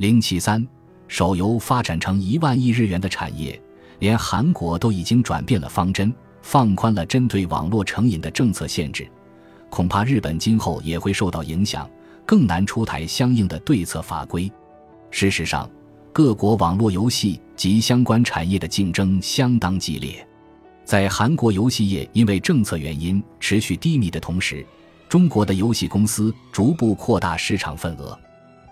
零七三，手游发展成一万亿日元的产业，连韩国都已经转变了方针，放宽了针对网络成瘾的政策限制，恐怕日本今后也会受到影响，更难出台相应的对策法规。事实上，各国网络游戏及相关产业的竞争相当激烈。在韩国游戏业因为政策原因持续低迷的同时，中国的游戏公司逐步扩大市场份额。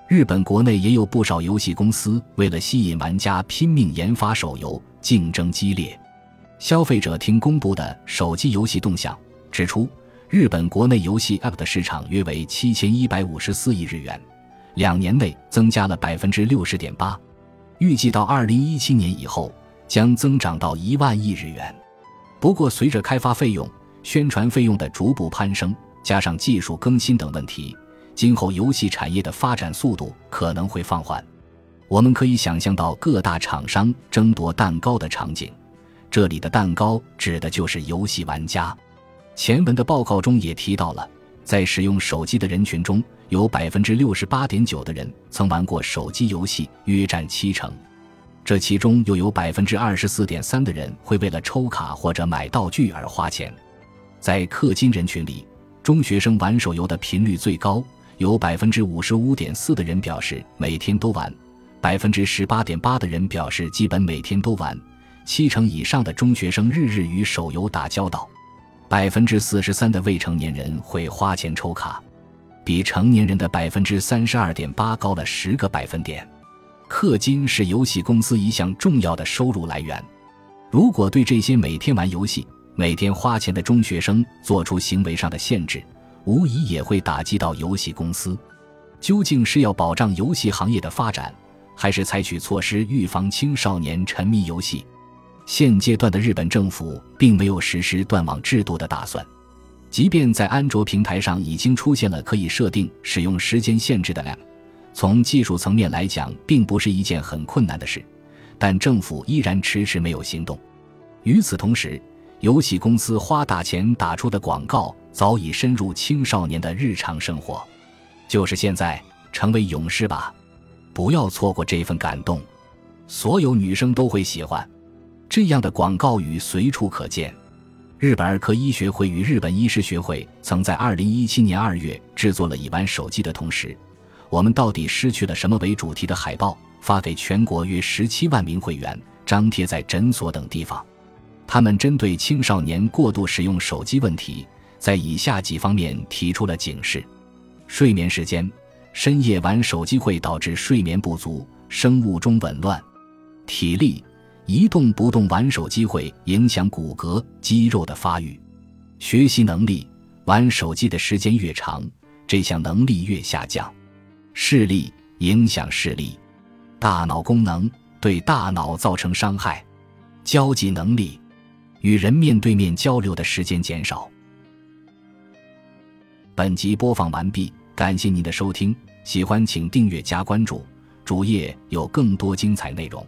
日本国内也有不少游戏公司为了吸引玩家拼命研发手游，竞争激烈。消费者厅公布的手机游戏动向指出，日本国内游戏 App 的市场约为七千一百五十四亿日元，两年内增加了百分之六十点八。预计到二零一七年以后将增长到一万亿日元。不过，随着开发费用、宣传费用的逐步攀升，加上技术更新等问题，今后游戏产业的发展速度可能会放缓。我们可以想象到各大厂商争夺蛋糕的场景，这里的蛋糕指的就是游戏玩家。前文的报告中也提到了，在使用手机的人群中。有百分之六十八点九的人曾玩过手机游戏，约占七成。这其中又有百分之二十四点三的人会为了抽卡或者买道具而花钱。在氪金人群里，中学生玩手游的频率最高，有百分之五十五点四的人表示每天都玩，百分之十八点八的人表示基本每天都玩，七成以上的中学生日日与手游打交道，百分之四十三的未成年人会花钱抽卡。比成年人的百分之三十二点八高了十个百分点。氪金是游戏公司一项重要的收入来源。如果对这些每天玩游戏、每天花钱的中学生做出行为上的限制，无疑也会打击到游戏公司。究竟是要保障游戏行业的发展，还是采取措施预防青少年沉迷游戏？现阶段的日本政府并没有实施断网制度的打算。即便在安卓平台上已经出现了可以设定使用时间限制的 App，从技术层面来讲，并不是一件很困难的事，但政府依然迟迟没有行动。与此同时，游戏公司花大钱打出的广告早已深入青少年的日常生活。就是现在，成为勇士吧，不要错过这份感动，所有女生都会喜欢。这样的广告语随处可见。日本儿科医学会与日本医师学会曾在二零一七年二月制作了以玩手机的同时，我们到底失去了什么为主题的海报，发给全国约十七万名会员，张贴在诊所等地方。他们针对青少年过度使用手机问题，在以下几方面提出了警示：睡眠时间，深夜玩手机会导致睡眠不足、生物钟紊乱；体力。一动不动玩手机会影响骨骼肌肉的发育，学习能力玩手机的时间越长，这项能力越下降。视力影响视力，大脑功能对大脑造成伤害。交际能力，与人面对面交流的时间减少。本集播放完毕，感谢您的收听，喜欢请订阅加关注，主页有更多精彩内容。